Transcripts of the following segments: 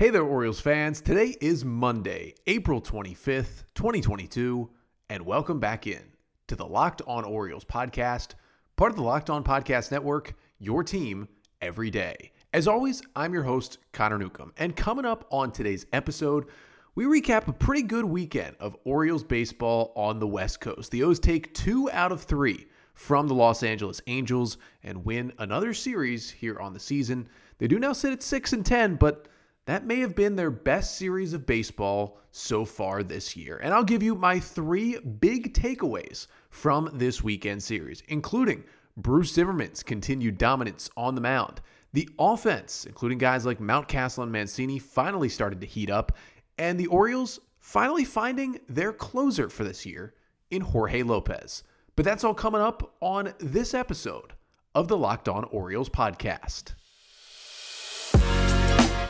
Hey there, Orioles fans. Today is Monday, April 25th, 2022, and welcome back in to the Locked On Orioles podcast, part of the Locked On Podcast Network, your team every day. As always, I'm your host, Connor Newcomb, and coming up on today's episode, we recap a pretty good weekend of Orioles baseball on the West Coast. The O's take two out of three from the Los Angeles Angels and win another series here on the season. They do now sit at 6 and 10, but that may have been their best series of baseball so far this year. And I'll give you my three big takeaways from this weekend series, including Bruce Zimmermann's continued dominance on the mound. The offense, including guys like Mountcastle and Mancini, finally started to heat up, and the Orioles finally finding their closer for this year in Jorge Lopez. But that's all coming up on this episode of the Locked On Orioles podcast.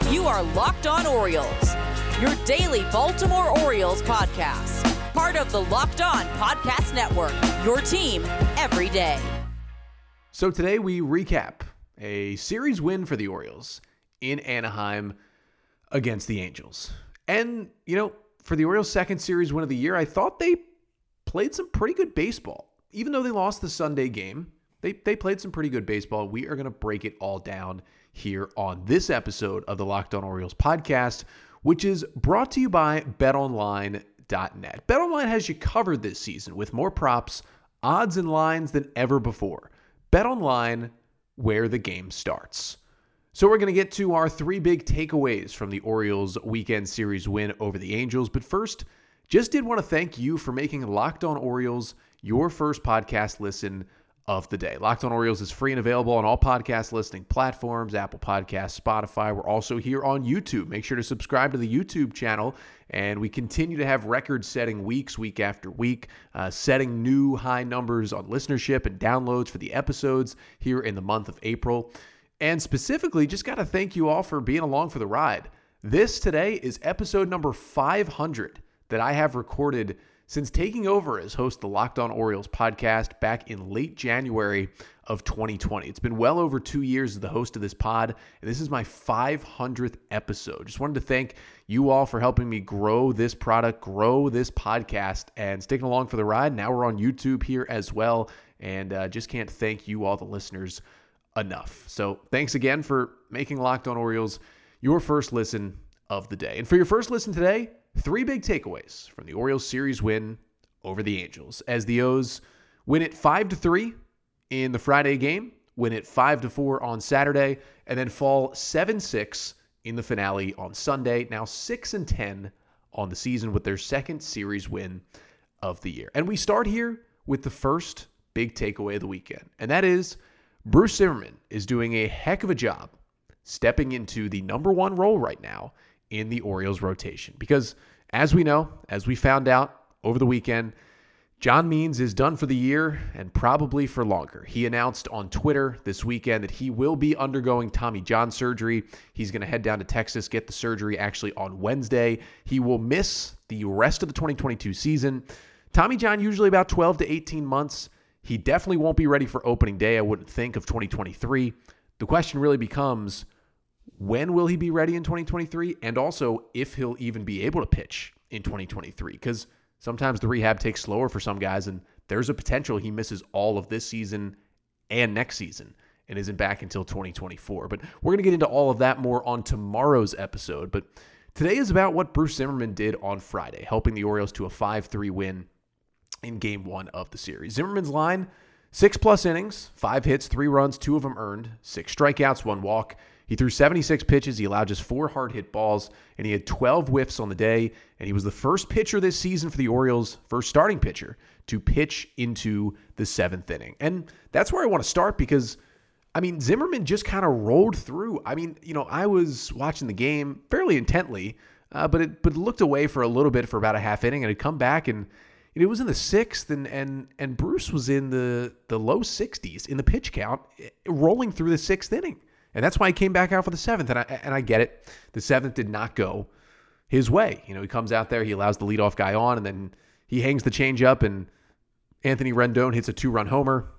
You are Locked On Orioles, your daily Baltimore Orioles podcast. Part of the Locked On Podcast Network, your team every day. So today we recap a series win for the Orioles in Anaheim against the Angels. And, you know, for the Orioles' second series win of the year, I thought they played some pretty good baseball. Even though they lost the Sunday game, they, they played some pretty good baseball. We are going to break it all down here on this episode of the Locked On Orioles podcast, which is brought to you by betonline.net. BetOnline has you covered this season with more props, odds, and lines than ever before. BetOnline, where the game starts. So, we're going to get to our three big takeaways from the Orioles weekend series win over the Angels. But first, just did want to thank you for making Locked On Orioles your first podcast listen of the day. Locked on Orioles is free and available on all podcast listening platforms, Apple Podcasts, Spotify. We're also here on YouTube. Make sure to subscribe to the YouTube channel. And we continue to have record setting weeks, week after week, uh, setting new high numbers on listenership and downloads for the episodes here in the month of April. And specifically, just got to thank you all for being along for the ride. This today is episode number 500 that I have recorded since taking over as host the Locked On Orioles podcast back in late January of 2020. It's been well over two years as the host of this pod, and this is my 500th episode. Just wanted to thank you all for helping me grow this product, grow this podcast, and sticking along for the ride. Now we're on YouTube here as well, and uh, just can't thank you all, the listeners, enough. So thanks again for making Locked On Orioles your first listen of the day. And for your first listen today, Three big takeaways from the Orioles series win over the Angels as the O's win it 5 to 3 in the Friday game, win it 5 to 4 on Saturday, and then fall 7-6 in the finale on Sunday. Now 6 and 10 on the season with their second series win of the year. And we start here with the first big takeaway of the weekend, and that is Bruce Zimmermann is doing a heck of a job stepping into the number one role right now in the Orioles rotation. Because as we know, as we found out over the weekend, John Means is done for the year and probably for longer. He announced on Twitter this weekend that he will be undergoing Tommy John surgery. He's going to head down to Texas, get the surgery actually on Wednesday. He will miss the rest of the 2022 season. Tommy John, usually about 12 to 18 months. He definitely won't be ready for opening day, I wouldn't think, of 2023. The question really becomes when will he be ready in 2023? And also, if he'll even be able to pitch in 2023. Because sometimes the rehab takes slower for some guys, and there's a potential he misses all of this season and next season and isn't back until 2024. But we're going to get into all of that more on tomorrow's episode. But today is about what Bruce Zimmermann did on Friday, helping the Orioles to a 5 3 win in game one of the series. Zimmermann's line six plus innings, five hits, three runs, two of them earned, six strikeouts, one walk. He threw 76 pitches. He allowed just four hard hit balls, and he had 12 whiffs on the day. And he was the first pitcher this season for the Orioles, first starting pitcher, to pitch into the seventh inning. And that's where I want to start because, I mean, Zimmermann just kind of rolled through. I mean, you know, I was watching the game fairly intently, uh, but it but looked away for a little bit for about a half inning, and had come back and it was in the sixth, and and and Bruce was in the the low 60s in the pitch count, eh, rolling through the sixth inning. And that's why he came back out for the seventh. And I, and I get it. The seventh did not go his way. You know, he comes out there, he allows the leadoff guy on, and then he hangs the change up, and Anthony Rendon hits a two run homer,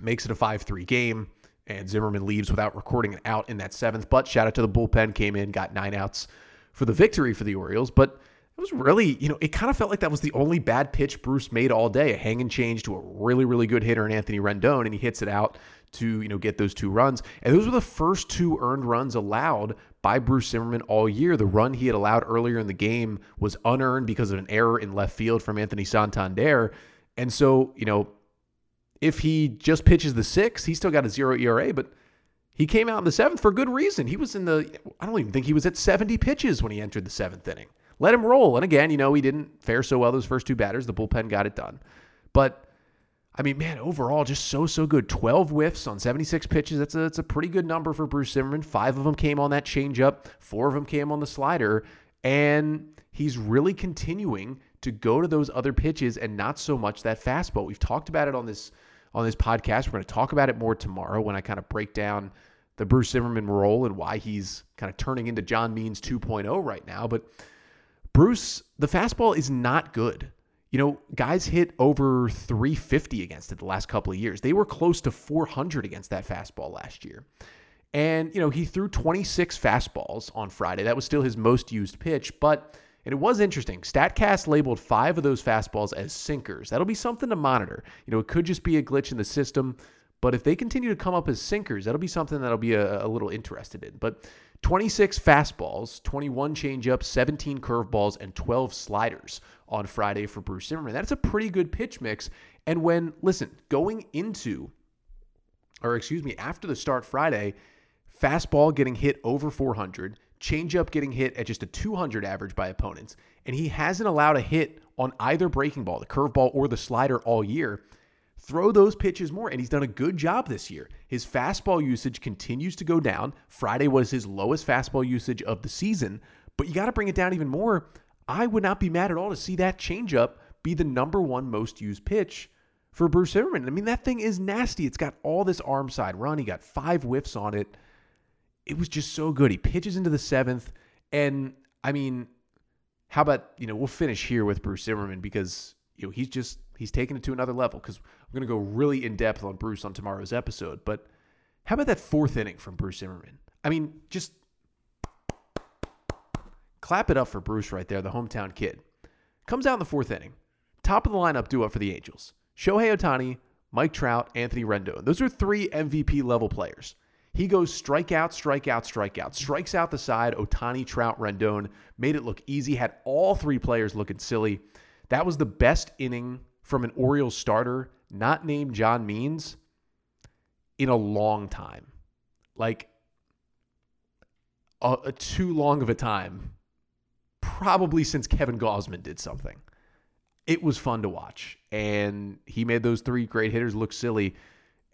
makes it a 5 3 game. and Zimmermann leaves without recording an out in that seventh. But shout out to the bullpen, came in, got nine outs for the victory for the Orioles. But it was really, you know, it kind of felt like that was the only bad pitch Bruce made all day. A hang and change to a really, really good hitter in Anthony Rendon, and he hits it out to, you know, get those two runs. And those were the first two earned runs allowed by Bruce Zimmermann all year. The run he had allowed earlier in the game was unearned because of an error in left field from Anthony Santander. And so, you know, if he just pitches the six, he's still got a zero ERA, but he came out in the seventh for good reason. He was in the, I don't even think he was at 70 pitches when he entered the seventh inning. Let him roll. And again, you know, he didn't fare so well those first two batters. The bullpen got it done. But I mean, man, overall, just so, so good. 12 whiffs on 76 pitches. That's a, that's a pretty good number for Bruce Zimmermann. Five of them came on that changeup, four of them came on the slider. And he's really continuing to go to those other pitches and not so much that fastball. We've talked about it on this on this podcast. We're going to talk about it more tomorrow when I kind of break down the Bruce Zimmermann role and why he's kind of turning into John Means 2.0 right now. But Bruce, the fastball is not good. You know, guys hit over 350 against it the last couple of years. They were close to 400 against that fastball last year. And, you know, he threw 26 fastballs on Friday. That was still his most used pitch, but and it was interesting. StatCast labeled five of those fastballs as sinkers. That'll be something to monitor. You know, it could just be a glitch in the system, but if they continue to come up as sinkers, that'll be something that'll be a, a little interested in. But 26 fastballs, 21 changeups, 17 curveballs, and 12 sliders on Friday for Bruce Zimmermann. That's a pretty good pitch mix. And when, listen, going into, or excuse me, after the start Friday, fastball getting hit over 400, changeup getting hit at just a 200 average by opponents, and he hasn't allowed a hit on either breaking ball, the curveball or the slider all year. Throw those pitches more, and he's done a good job this year. His fastball usage continues to go down. Friday was his lowest fastball usage of the season, but you got to bring it down even more. I would not be mad at all to see that changeup be the number one most used pitch for Bruce Zimmermann. I mean, that thing is nasty. It's got all this arm side run. He got five whiffs on it it was just so good. He pitches into the seventh. And I mean, how about, you know, we'll finish here with Bruce Zimmermann because, you know, he's just, he's taking it to another level because we're going to go really in depth on Bruce on tomorrow's episode. But how about that fourth inning from Bruce Zimmermann? I mean, just clap it up for Bruce right there, the hometown kid. Comes out in the fourth inning. Top of the lineup duo for the Angels. Shohei Ohtani, Mike Trout, Anthony Rendon. Those are three MVP level players. He goes strikeout, strikeout, strikeout, strikes out the side. Ohtani, Trout, Rendon made it look easy, had all three players looking silly. That was the best inning from an Orioles starter, not named John Means, in a long time. Like, a, a too long of a time. Probably since Kevin Gausman did something. It was fun to watch. And he made those three great hitters look silly.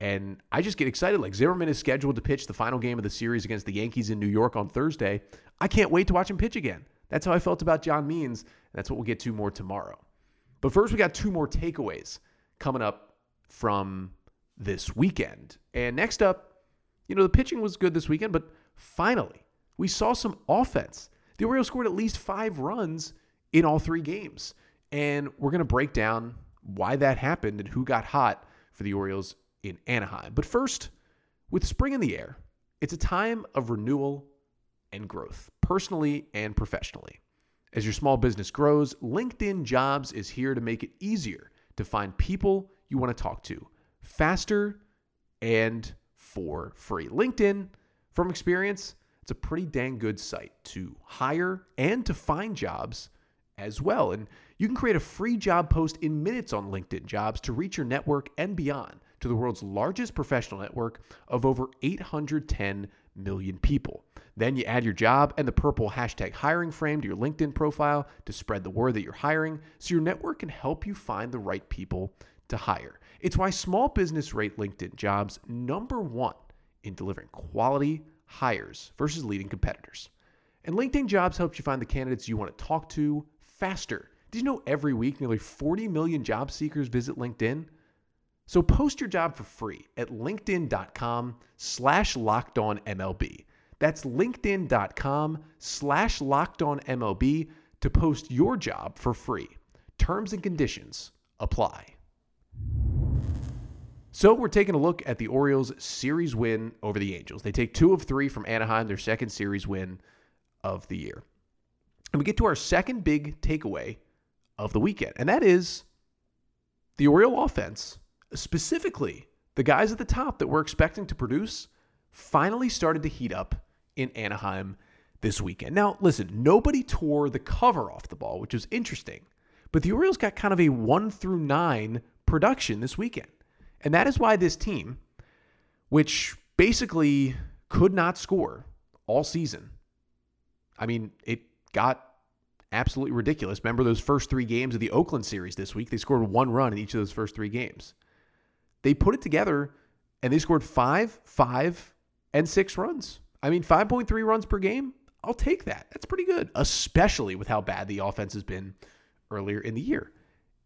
And I just get excited. Like Zimmermann is scheduled to pitch the final game of the series against the Yankees in New York on Thursday. I can't wait to watch him pitch again. That's how I felt about John Means. That's what we'll get to more tomorrow. But first, we got two more takeaways coming up from this weekend. And next up, you know, the pitching was good this weekend, but finally, we saw some offense. The Orioles scored at least five runs in all three games. And we're going to break down why that happened and who got hot for the Orioles in Anaheim. But first, with spring in the air, it's a time of renewal and growth, personally and professionally. As your small business grows, LinkedIn Jobs is here to make it easier to find people you want to talk to faster and for free. LinkedIn, from experience, it's a pretty dang good site to hire and to find jobs as well. And you can create a free job post in minutes on LinkedIn Jobs to reach your network and beyond to the world's largest professional network of over 810 million people. Then you add your job and the purple hashtag hiring frame to your LinkedIn profile to spread the word that you're hiring so your network can help you find the right people to hire. It's why small business rate LinkedIn jobs number one in delivering quality hires versus leading competitors. And LinkedIn jobs helps you find the candidates you want to talk to faster. Did you know every week nearly 40 million job seekers visit LinkedIn? So post your job for free at linkedin.com slash locked on MLB. That's linkedin.com slash locked on MLB to post your job for free. Terms and conditions apply. So we're taking a look at the Orioles' series win over the Angels. They take two of three from Anaheim, their second series win of the year. And we get to our second big takeaway of the weekend, and that is the Oriole offense, specifically the guys at the top that we're expecting to produce, finally started to heat up in Anaheim this weekend. Now, listen, nobody tore the cover off the ball, which was interesting, but the Orioles got kind of a one through nine production this weekend. And that is why this team, which basically could not score all season, I mean, it got absolutely ridiculous. Remember those first three games of the Oakland series this week? They scored one run in each of those first three games. They put it together and they scored five, five, and six runs. I mean, 5.3 runs per game. I'll take that. That's pretty good, especially with how bad the offense has been earlier in the year.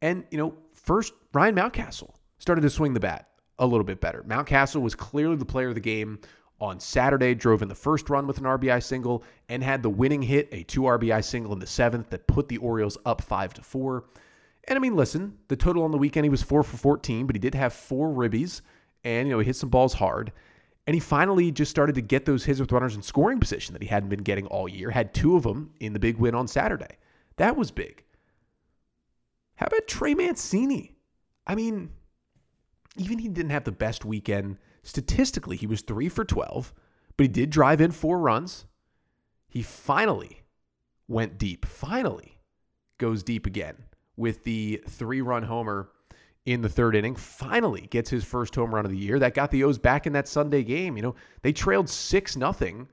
And, you know, first, Ryan Mountcastle started to swing the bat a little bit better. Mountcastle was clearly the player of the game on Saturday, drove in the first run with an RBI single and had the winning hit, a two RBI single in the seventh that put the Orioles up five to four. And I mean, listen, the total on the weekend, he was four for 14, but he did have four ribbies and, you know, he hit some balls hard. And he finally just started to get those hits with runners in scoring position that he hadn't been getting all year. Had two of them in the big win on Saturday. That was big. How about Trey Mancini? I mean, even he didn't have the best weekend statistically. He was three for 12, but he did drive in four runs. He finally went deep, finally goes deep again with the three run homer in the third inning. Finally gets his first home run of the year. That got the O's back in that Sunday game. You know, they trailed 6 nothing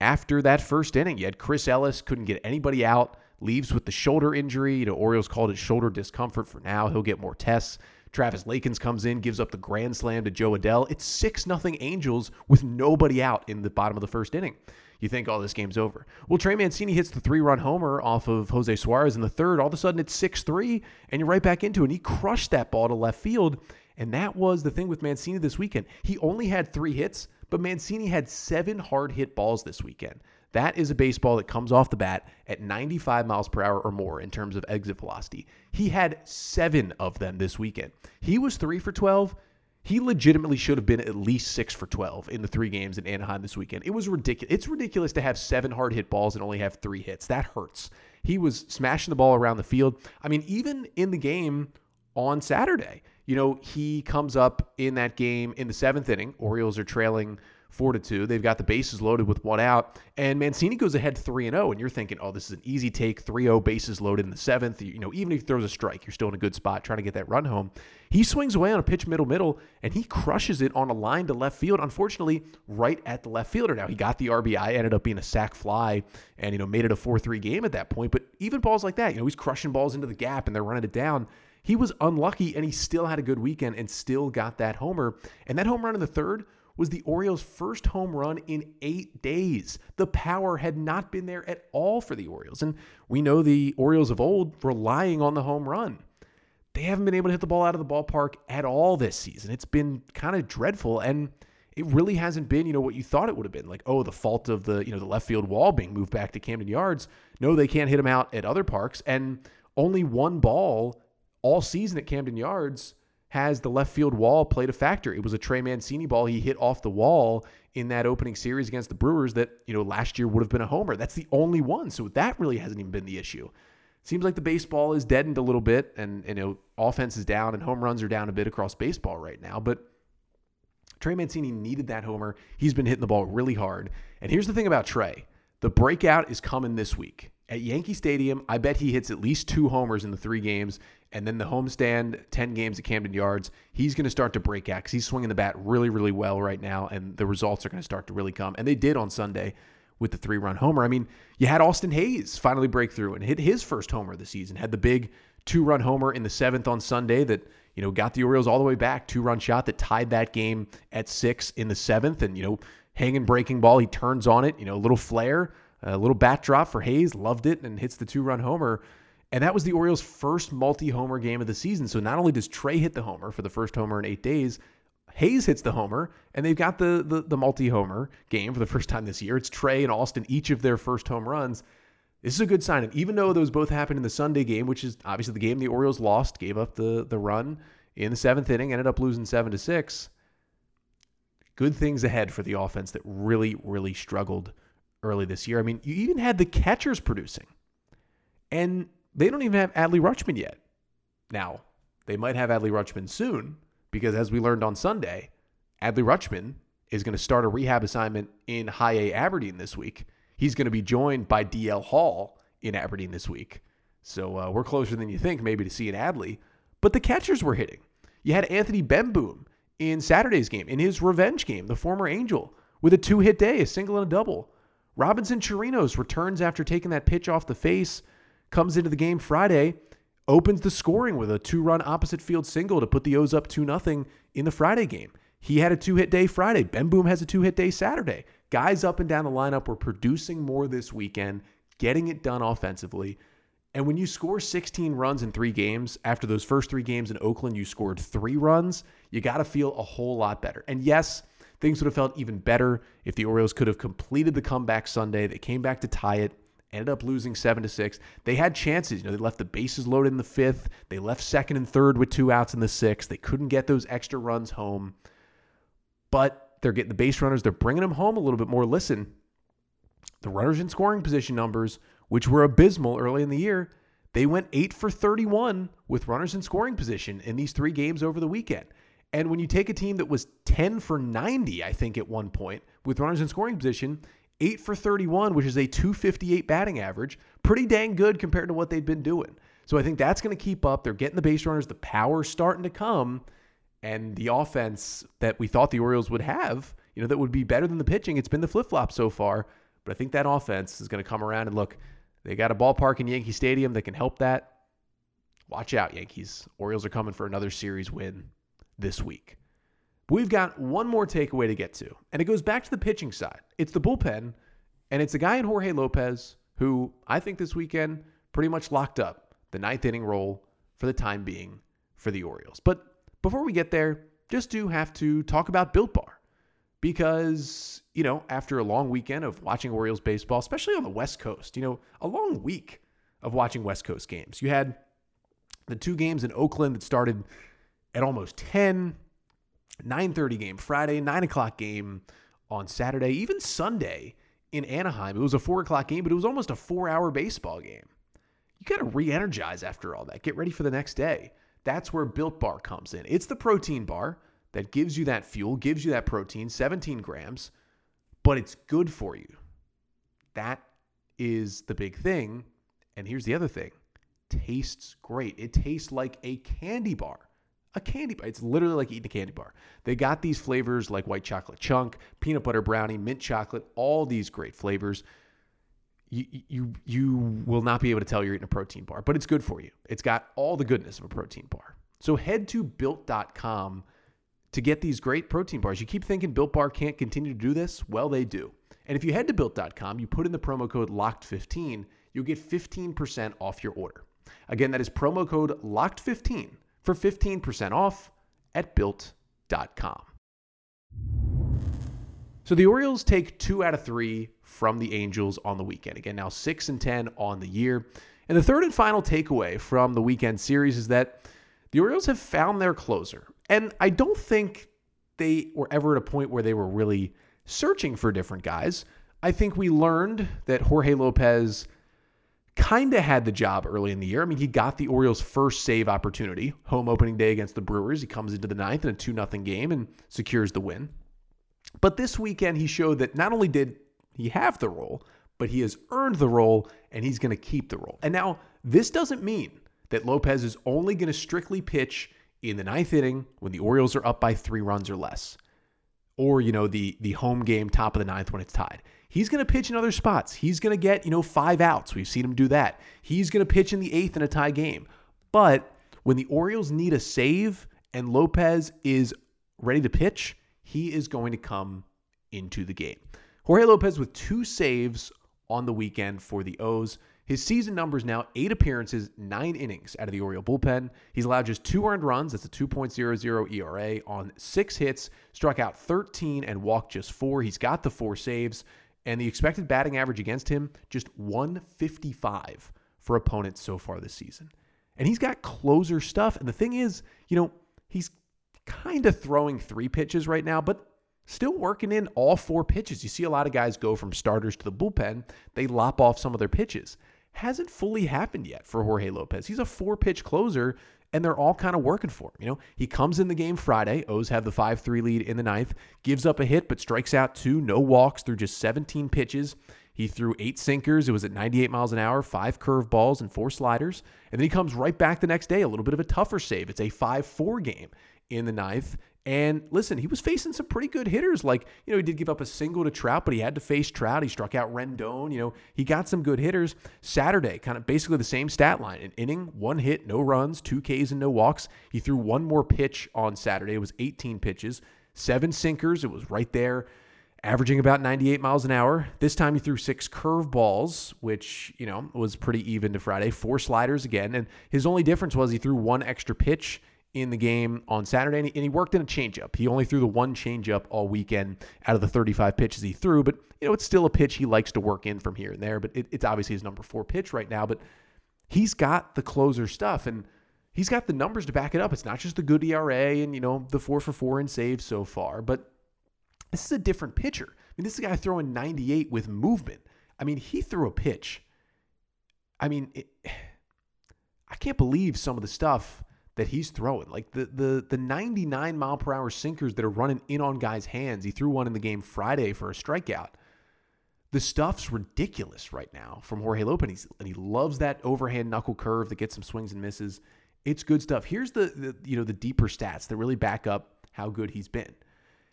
after that first inning. Yet Chris Ellis, couldn't get anybody out, leaves with the shoulder injury. You know, Orioles called it shoulder discomfort for now. He'll get more tests. Travis Lakins comes in, gives up the grand slam to Jo Adell. It's 6 nothing Angels with nobody out in the bottom of the first inning you think, oh, this game's over. Well, Trey Mancini hits the three run homer off of Jose Suarez in the third. All of a sudden, it's 6 3, and you're right back into it. And he crushed that ball to left field. And that was the thing with Mancini this weekend. He only had three hits, but Mancini had seven hard hit balls this weekend. That is a baseball that comes off the bat at 95 miles per hour or more in terms of exit velocity. He had seven of them this weekend. He was three for 12. He legitimately should have been at least six for 12 in the three games in Anaheim this weekend. It was ridiculous. It's ridiculous to have seven hard hit balls and only have three hits. That hurts. He was smashing the ball around the field. I mean, even in the game on Saturday, you know, he comes up in that game in the seventh inning. Orioles are trailing four to two. They've got the bases loaded with one out, and Mancini goes ahead three and zero. Oh, and you're thinking, oh, this is an easy take, 3-0 bases loaded in the seventh. You know, even if he throws a strike, you're still in a good spot trying to get that run home. He swings away on a pitch middle middle, and he crushes it on a line to left field. Unfortunately, right at the left fielder. Now he got the RBI, ended up being a sac fly, and you know made it a four three game at that point. But even balls like that, you know, he's crushing balls into the gap, and they're running it down. He was unlucky, and he still had a good weekend, and still got that homer. And that home run in the third was the Orioles' first home run in eight days. The power had not been there at all for the Orioles. And we know the Orioles of old relying on the home run. They haven't been able to hit the ball out of the ballpark at all this season. It's been kind of dreadful. And it really hasn't been, you know, what you thought it would have been. Like, oh, the fault of the, you know, the left field wall being moved back to Camden Yards. No, they can't hit them out at other parks. And only one ball all season at Camden Yards has the left field wall played a factor. It was a Trey Mancini ball he hit off the wall in that opening series against the Brewers that, you know, last year would have been a homer. That's the only one. So that really hasn't even been the issue. Seems like the baseball is deadened a little bit and, you know, offense is down and home runs are down a bit across baseball right now. But Trey Mancini needed that homer. He's been hitting the ball really hard. And here's the thing about Trey the breakout is coming this week. At Yankee Stadium, I bet he hits at least two homers in the three games and then the homestand 10 games at Camden Yards, he's going to start to break out because he's swinging the bat really, really well right now, and the results are going to start to really come. And they did on Sunday with the three run homer. I mean, you had Austin Hays finally break through and hit his first homer of the season, had the big two run homer in the seventh on Sunday that, you know, got the Orioles all the way back, two run shot that tied that game at six in the seventh. And, you know, hanging breaking ball, he turns on it, you know, a little flare, a little bat drop for Hays, loved it, and hits the two run homer. And that was the Orioles' first multi homer game of the season. So not only does Trey hit the homer for the first homer in eight days, Hays hits the homer, and they've got the, the, the multi homer game for the first time this year. It's Trey and Austin, each of their first home runs. This is a good sign. And even though those both happened in the Sunday game, which is obviously the game the Orioles lost, gave up the, the run in the seventh inning, ended up losing seven to six. Good things ahead for the offense that really, really struggled early this year. I mean, you even had the catchers producing, and they don't even have Adley Rutschman yet. Now, they might have Adley Rutschman soon because, as we learned on Sunday, Adley Rutschman is going to start a rehab assignment in High A Aberdeen this week. He's going to be joined by DL Hall in Aberdeen this week. So uh, we're closer than you think, maybe, to seeing Adley. But the catchers were hitting. You had Anthony Bemboom in Saturday's game, in his revenge game, the former Angel, with a two hit day, a single and a double. Robinson Chirinos returns after taking that pitch off the face, comes into the game Friday, opens the scoring with a two run opposite field single to put the O's up 2 0 in the Friday game. He had a two hit day Friday. Bemboom has a two hit day Saturday. Guys up and down the lineup were producing more this weekend, getting it done offensively. And when you score 16 runs in three games, after those first three games in Oakland, you scored three runs, you got to feel a whole lot better. And yes, things would have felt even better if the Orioles could have completed the comeback Sunday. They came back to tie it, ended up losing seven to six. They had chances. You know, they left the bases loaded in the fifth. They left second and third with two outs in the sixth. They couldn't get those extra runs home. But they're getting the base runners. They're bringing them home a little bit more. Listen, the runners in scoring position numbers which were abysmal early in the year, they went 8 for 31 with runners in scoring position in these three games over the weekend. And when you take a team that was 10 for 90, I think at one point, with runners in scoring position, 8 for 31, which is a 258 batting average, pretty dang good compared to what they'd been doing. So I think that's going to keep up. They're getting the base runners, the power's starting to come, and the offense that we thought the Orioles would have, you know, that would be better than the pitching. It's been the flip flop so far, but I think that offense is going to come around and look. They got a ballpark in Yankee Stadium that can help that. Watch out, Yankees. Orioles are coming for another series win this week. We've got one more takeaway to get to, and it goes back to the pitching side. It's the bullpen, and it's a guy in Jorge Lopez who I think this weekend pretty much locked up the ninth inning role for the time being for the Orioles. But before we get there, just do have to talk about Built Bar because, you know, after a long weekend of watching Orioles baseball, especially on the West Coast, you know, a long week of watching West Coast games. You had the two games in Oakland that started at almost 10, 9.30 game Friday, 9 o'clock game on Saturday, even Sunday in Anaheim. It was a 4 o'clock game, but it was almost a four-hour baseball game. You got to re-energize after all that. Get ready for the next day. That's where Built Bar comes in. It's the protein bar that gives you that fuel, gives you that protein, 17 grams, but it's good for you. That is the big thing. And here's the other thing tastes great. It tastes like a candy bar. A candy bar. It's literally like eating a candy bar. They got these flavors like white chocolate chunk, peanut butter brownie, mint chocolate, all these great flavors. You, you, you will not be able to tell you're eating a protein bar, but it's good for you. It's got all the goodness of a protein bar. So head to built.com to get these great protein bars. You keep thinking Built Bar can't continue to do this? Well, they do. And if you head to built.com, you put in the promo code LOCKED15, you'll get 15% off your order. Again, that is promo code LOCKED15 for 15% off at built.com. So the Orioles take two out of three from the Angels on the weekend. Again, now six and 10 on the year. And the third and final takeaway from the weekend series is that the Orioles have found their closer. And I don't think they were ever at a point where they were really searching for different guys. I think we learned that Jorge Lopez kind of had the job early in the year. I mean, he got the Orioles' first save opportunity, home opening day against the Brewers. He comes into the ninth in a 2 0 game and secures the win. But this weekend, he showed that not only did he have the role, but he has earned the role and he's going to keep the role. And now, this doesn't mean that Lopez is only going to strictly pitch in the ninth inning when the Orioles are up by three runs or less, or you know the the home game top of the ninth when it's tied. He's going to pitch in other spots. He's going to get you know five outs. We've seen him do that. He's going to pitch in the eighth in a tie game. But when the Orioles need a save and Lopez is ready to pitch, he is going to come into the game. Jorge Lopez with two saves on the weekend for the O's. His season numbers now eight appearances, nine innings out of the Oriole bullpen. He's allowed just two earned runs. That's a 2.00 ERA on six hits, struck out 13 and walked just four. He's got the four saves, and the expected batting average against him just 155 for opponents so far this season. And he's got closer stuff. And the thing is, you know, he's kind of throwing three pitches right now, but still working in all four pitches. You see a lot of guys go from starters to the bullpen, they lop off some of their pitches. Hasn't fully happened yet for Jorge Lopez. He's a four pitch closer, and they're all kind of working for him. You know, he comes in the game Friday. O's have the 5 3 lead in the ninth, gives up a hit, but strikes out two, no walks through just 17 pitches. He threw eight sinkers. It was at 98 miles an hour, five curve balls, and four sliders. And then he comes right back the next day, a little bit of a tougher save. It's a 5 4 game in the ninth. And listen, he was facing some pretty good hitters. Like, you know, he did give up a single to Trout, but he had to face Trout. He struck out Rendon. You know, he got some good hitters. Saturday, kind of basically the same stat line an inning, one hit, no runs, two Ks, and no walks. He threw one more pitch on Saturday. It was 18 pitches, seven sinkers. It was right there averaging about 98 miles an hour. This time he threw six curveballs, which, you know, was pretty even to Friday. Four sliders again. And his only difference was he threw one extra pitch in the game on Saturday, and he, and he worked in a changeup. He only threw the one changeup all weekend out of the 35 pitches he threw, but you know it's still a pitch he likes to work in from here and there. But it, it's obviously his number four pitch right now. But he's got the closer stuff, and he's got the numbers to back it up. It's not just the good ERA and you know the four for four and saves so far, but this is a different pitcher. I mean, this is a guy throwing 98 with movement. I mean, he threw a pitch. I mean, it, I can't believe some of the stuff that he's throwing. Like the the the 99 mile per hour sinkers that are running in on guys' hands. He threw one in the game Friday for a strikeout. The stuff's ridiculous right now from Jorge Lopez, and he loves that overhand knuckle curve that gets some swings and misses. It's good stuff. Here's the, the you know the deeper stats that really back up how good he's been.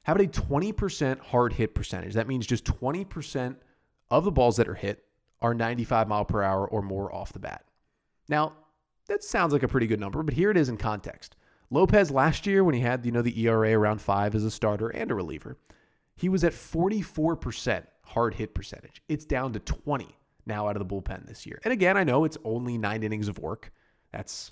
How about a 20% hard hit percentage? That means just 20% of the balls that are hit are 95 mile per hour or more off the bat. Now, that sounds like a pretty good number, but here it is in context. Lopez last year, when he had you know the ERA around five as a starter and a reliever, he was at 44% hard hit percentage. It's down to 20 now out of the bullpen this year. And again, I know it's only nine innings of work. That's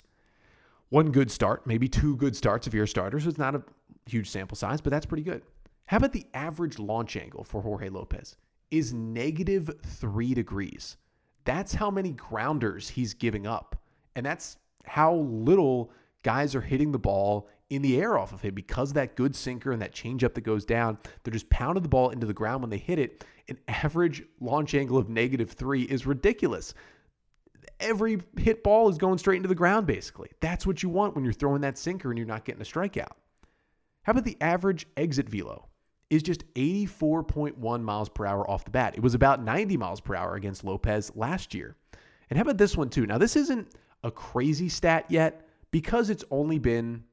one good start, maybe two good starts if you're a starter. So it's not a huge sample size, but that's pretty good. How about the average launch angle for Jorge Lopez is negative three degrees? That's how many grounders he's giving up. And that's how little guys are hitting the ball in the air off of him because that good sinker and that changeup that goes down. They're just pounding the ball into the ground when they hit it. An average launch angle of negative three is ridiculous. Every hit ball is going straight into the ground, basically. That's what you want when you're throwing that sinker and you're not getting a strikeout. How about the average exit velo? Is just 84.1 miles per hour off the bat. It was about 90 miles per hour against Lopez last year. And how about this one, too? Now, this isn't a crazy stat yet because it's only been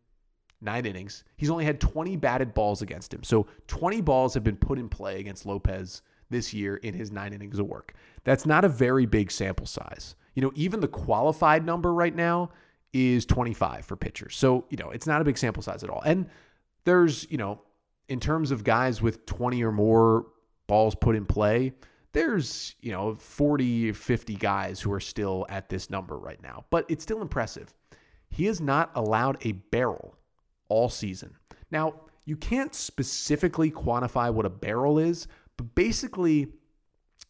nine innings. He's only had 20 batted balls against him. So 20 balls have been put in play against Lopez this year in his nine innings of work. That's not a very big sample size. You know, even the qualified number right now is 25 for pitchers. So, you know, it's not a big sample size at all. And there's, you know, in terms of guys with 20 or more balls put in play, there's, you know, 40, 50 guys who are still at this number right now, but it's still impressive. He has not allowed a barrel all season. Now, you can't specifically quantify what a barrel is, but basically,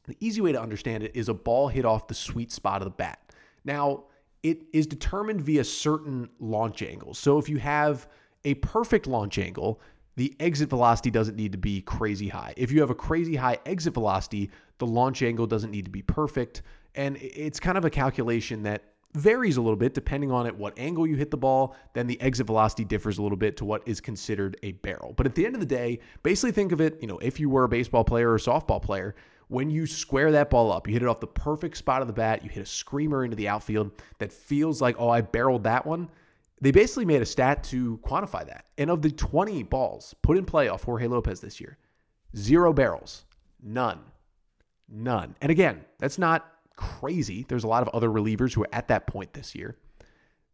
the easy way to understand it is a ball hit off the sweet spot of the bat. Now, it is determined via certain launch angles. So if you have a perfect launch angle, the exit velocity doesn't need to be crazy high. If you have a crazy high exit velocity, the launch angle doesn't need to be perfect. And it's kind of a calculation that varies a little bit depending on at what angle you hit the ball. Then the exit velocity differs a little bit to what is considered a barrel. But at the end of the day, basically think of it, you know, if you were a baseball player or a softball player, when you square that ball up, you hit it off the perfect spot of the bat, you hit a screamer into the outfield that feels like, oh, I barreled that one. They basically made a stat to quantify that. And of the 20 balls put in play off Jorge Lopez this year, zero barrels, none. None. And again, that's not crazy. There's a lot of other relievers who are at that point this year.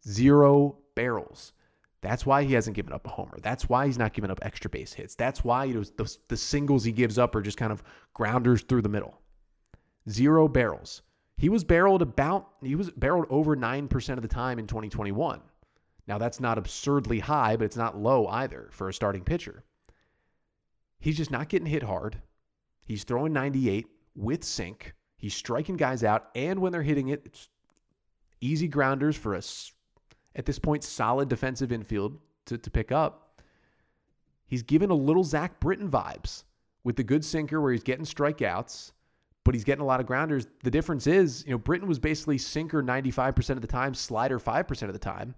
Zero barrels. That's why he hasn't given up a homer. That's why he's not giving up extra base hits. That's why you know, the, the singles he gives up are just kind of grounders through the middle. Zero barrels. He was barreled about, he was barreled over 9% of the time in 2021. Now, that's not absurdly high, but it's not low either for a starting pitcher. He's just not getting hit hard. He's throwing 98 with sink. He's striking guys out, and when they're hitting it, it's easy grounders for us. At this point, solid defensive infield to, to pick up. He's given a little Zach Britton vibes with the good sinker where he's getting strikeouts, but he's getting a lot of grounders. The difference is, you know, Britton was basically sinker 95% of the time, slider 5% of the time.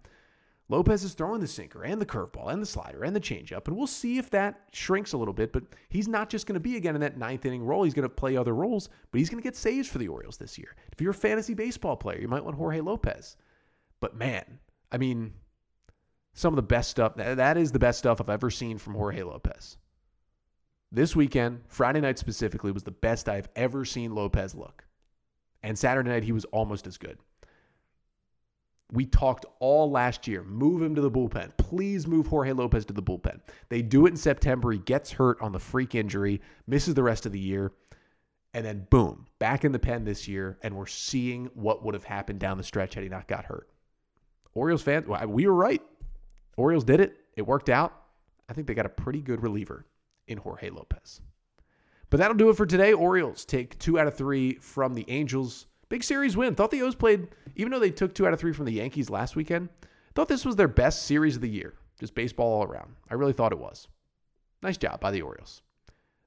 Lopez is throwing the sinker and the curveball and the slider and the changeup, and we'll see if that shrinks a little bit. But he's not just going to be again in that ninth inning role. He's going to play other roles, but he's going to get saves for the Orioles this year. If you're a fantasy baseball player, you might want Jorge Lopez. But man, I mean, some of the best stuff. That is the best stuff I've ever seen from Jorge Lopez. This weekend, Friday night specifically, was the best I've ever seen Lopez look. And Saturday night, he was almost as good. We talked all last year. Move him to the bullpen. Please move Jorge Lopez to the bullpen. They do it in September. He gets hurt on the freak injury, misses the rest of the year. And then, boom, back in the pen this year. And we're seeing what would have happened down the stretch had he not got hurt. Orioles fans, we were right. Orioles did it. It worked out. I think they got a pretty good reliever in Jorge Lopez. But that'll do it for today. Orioles take two out of three from the Angels. Big series win. Thought the O's played, even though they took two out of three from the Yankees last weekend, thought this was their best series of the year. Just baseball all around. I really thought it was. Nice job by the Orioles.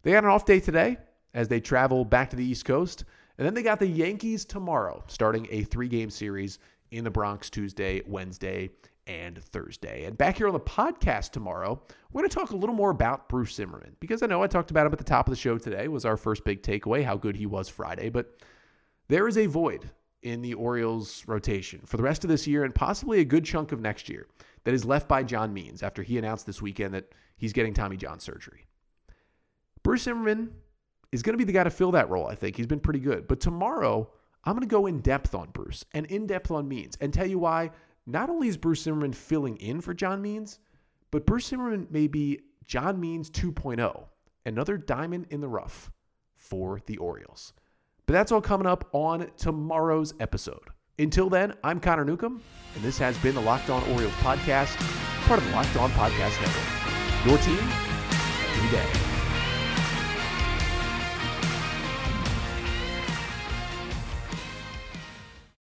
They had an off day today as they travel back to the East Coast. And then they got the Yankees tomorrow, starting a three game series in the Bronx Tuesday, Wednesday, and Thursday. And back here on the podcast tomorrow, we're going to talk a little more about Bruce Zimmermann because I know I talked about him at the top of the show today was our first big takeaway, how good he was Friday, but there is a void in the Orioles rotation for the rest of this year and possibly a good chunk of next year that is left by John Means after he announced this weekend that he's getting Tommy John surgery. Bruce Zimmermann is going to be the guy to fill that role, I think. He's been pretty good. But tomorrow, I'm going to go in depth on Bruce and in depth on Means and tell you why not only is Bruce Zimmermann filling in for John Means, but Bruce Zimmermann may be John Means 2.0, another diamond in the rough for the Orioles. But that's all coming up on tomorrow's episode. Until then, I'm Connor Newcomb, and this has been the Locked On Orioles podcast, part of the Locked On Podcast Network. Your team every day.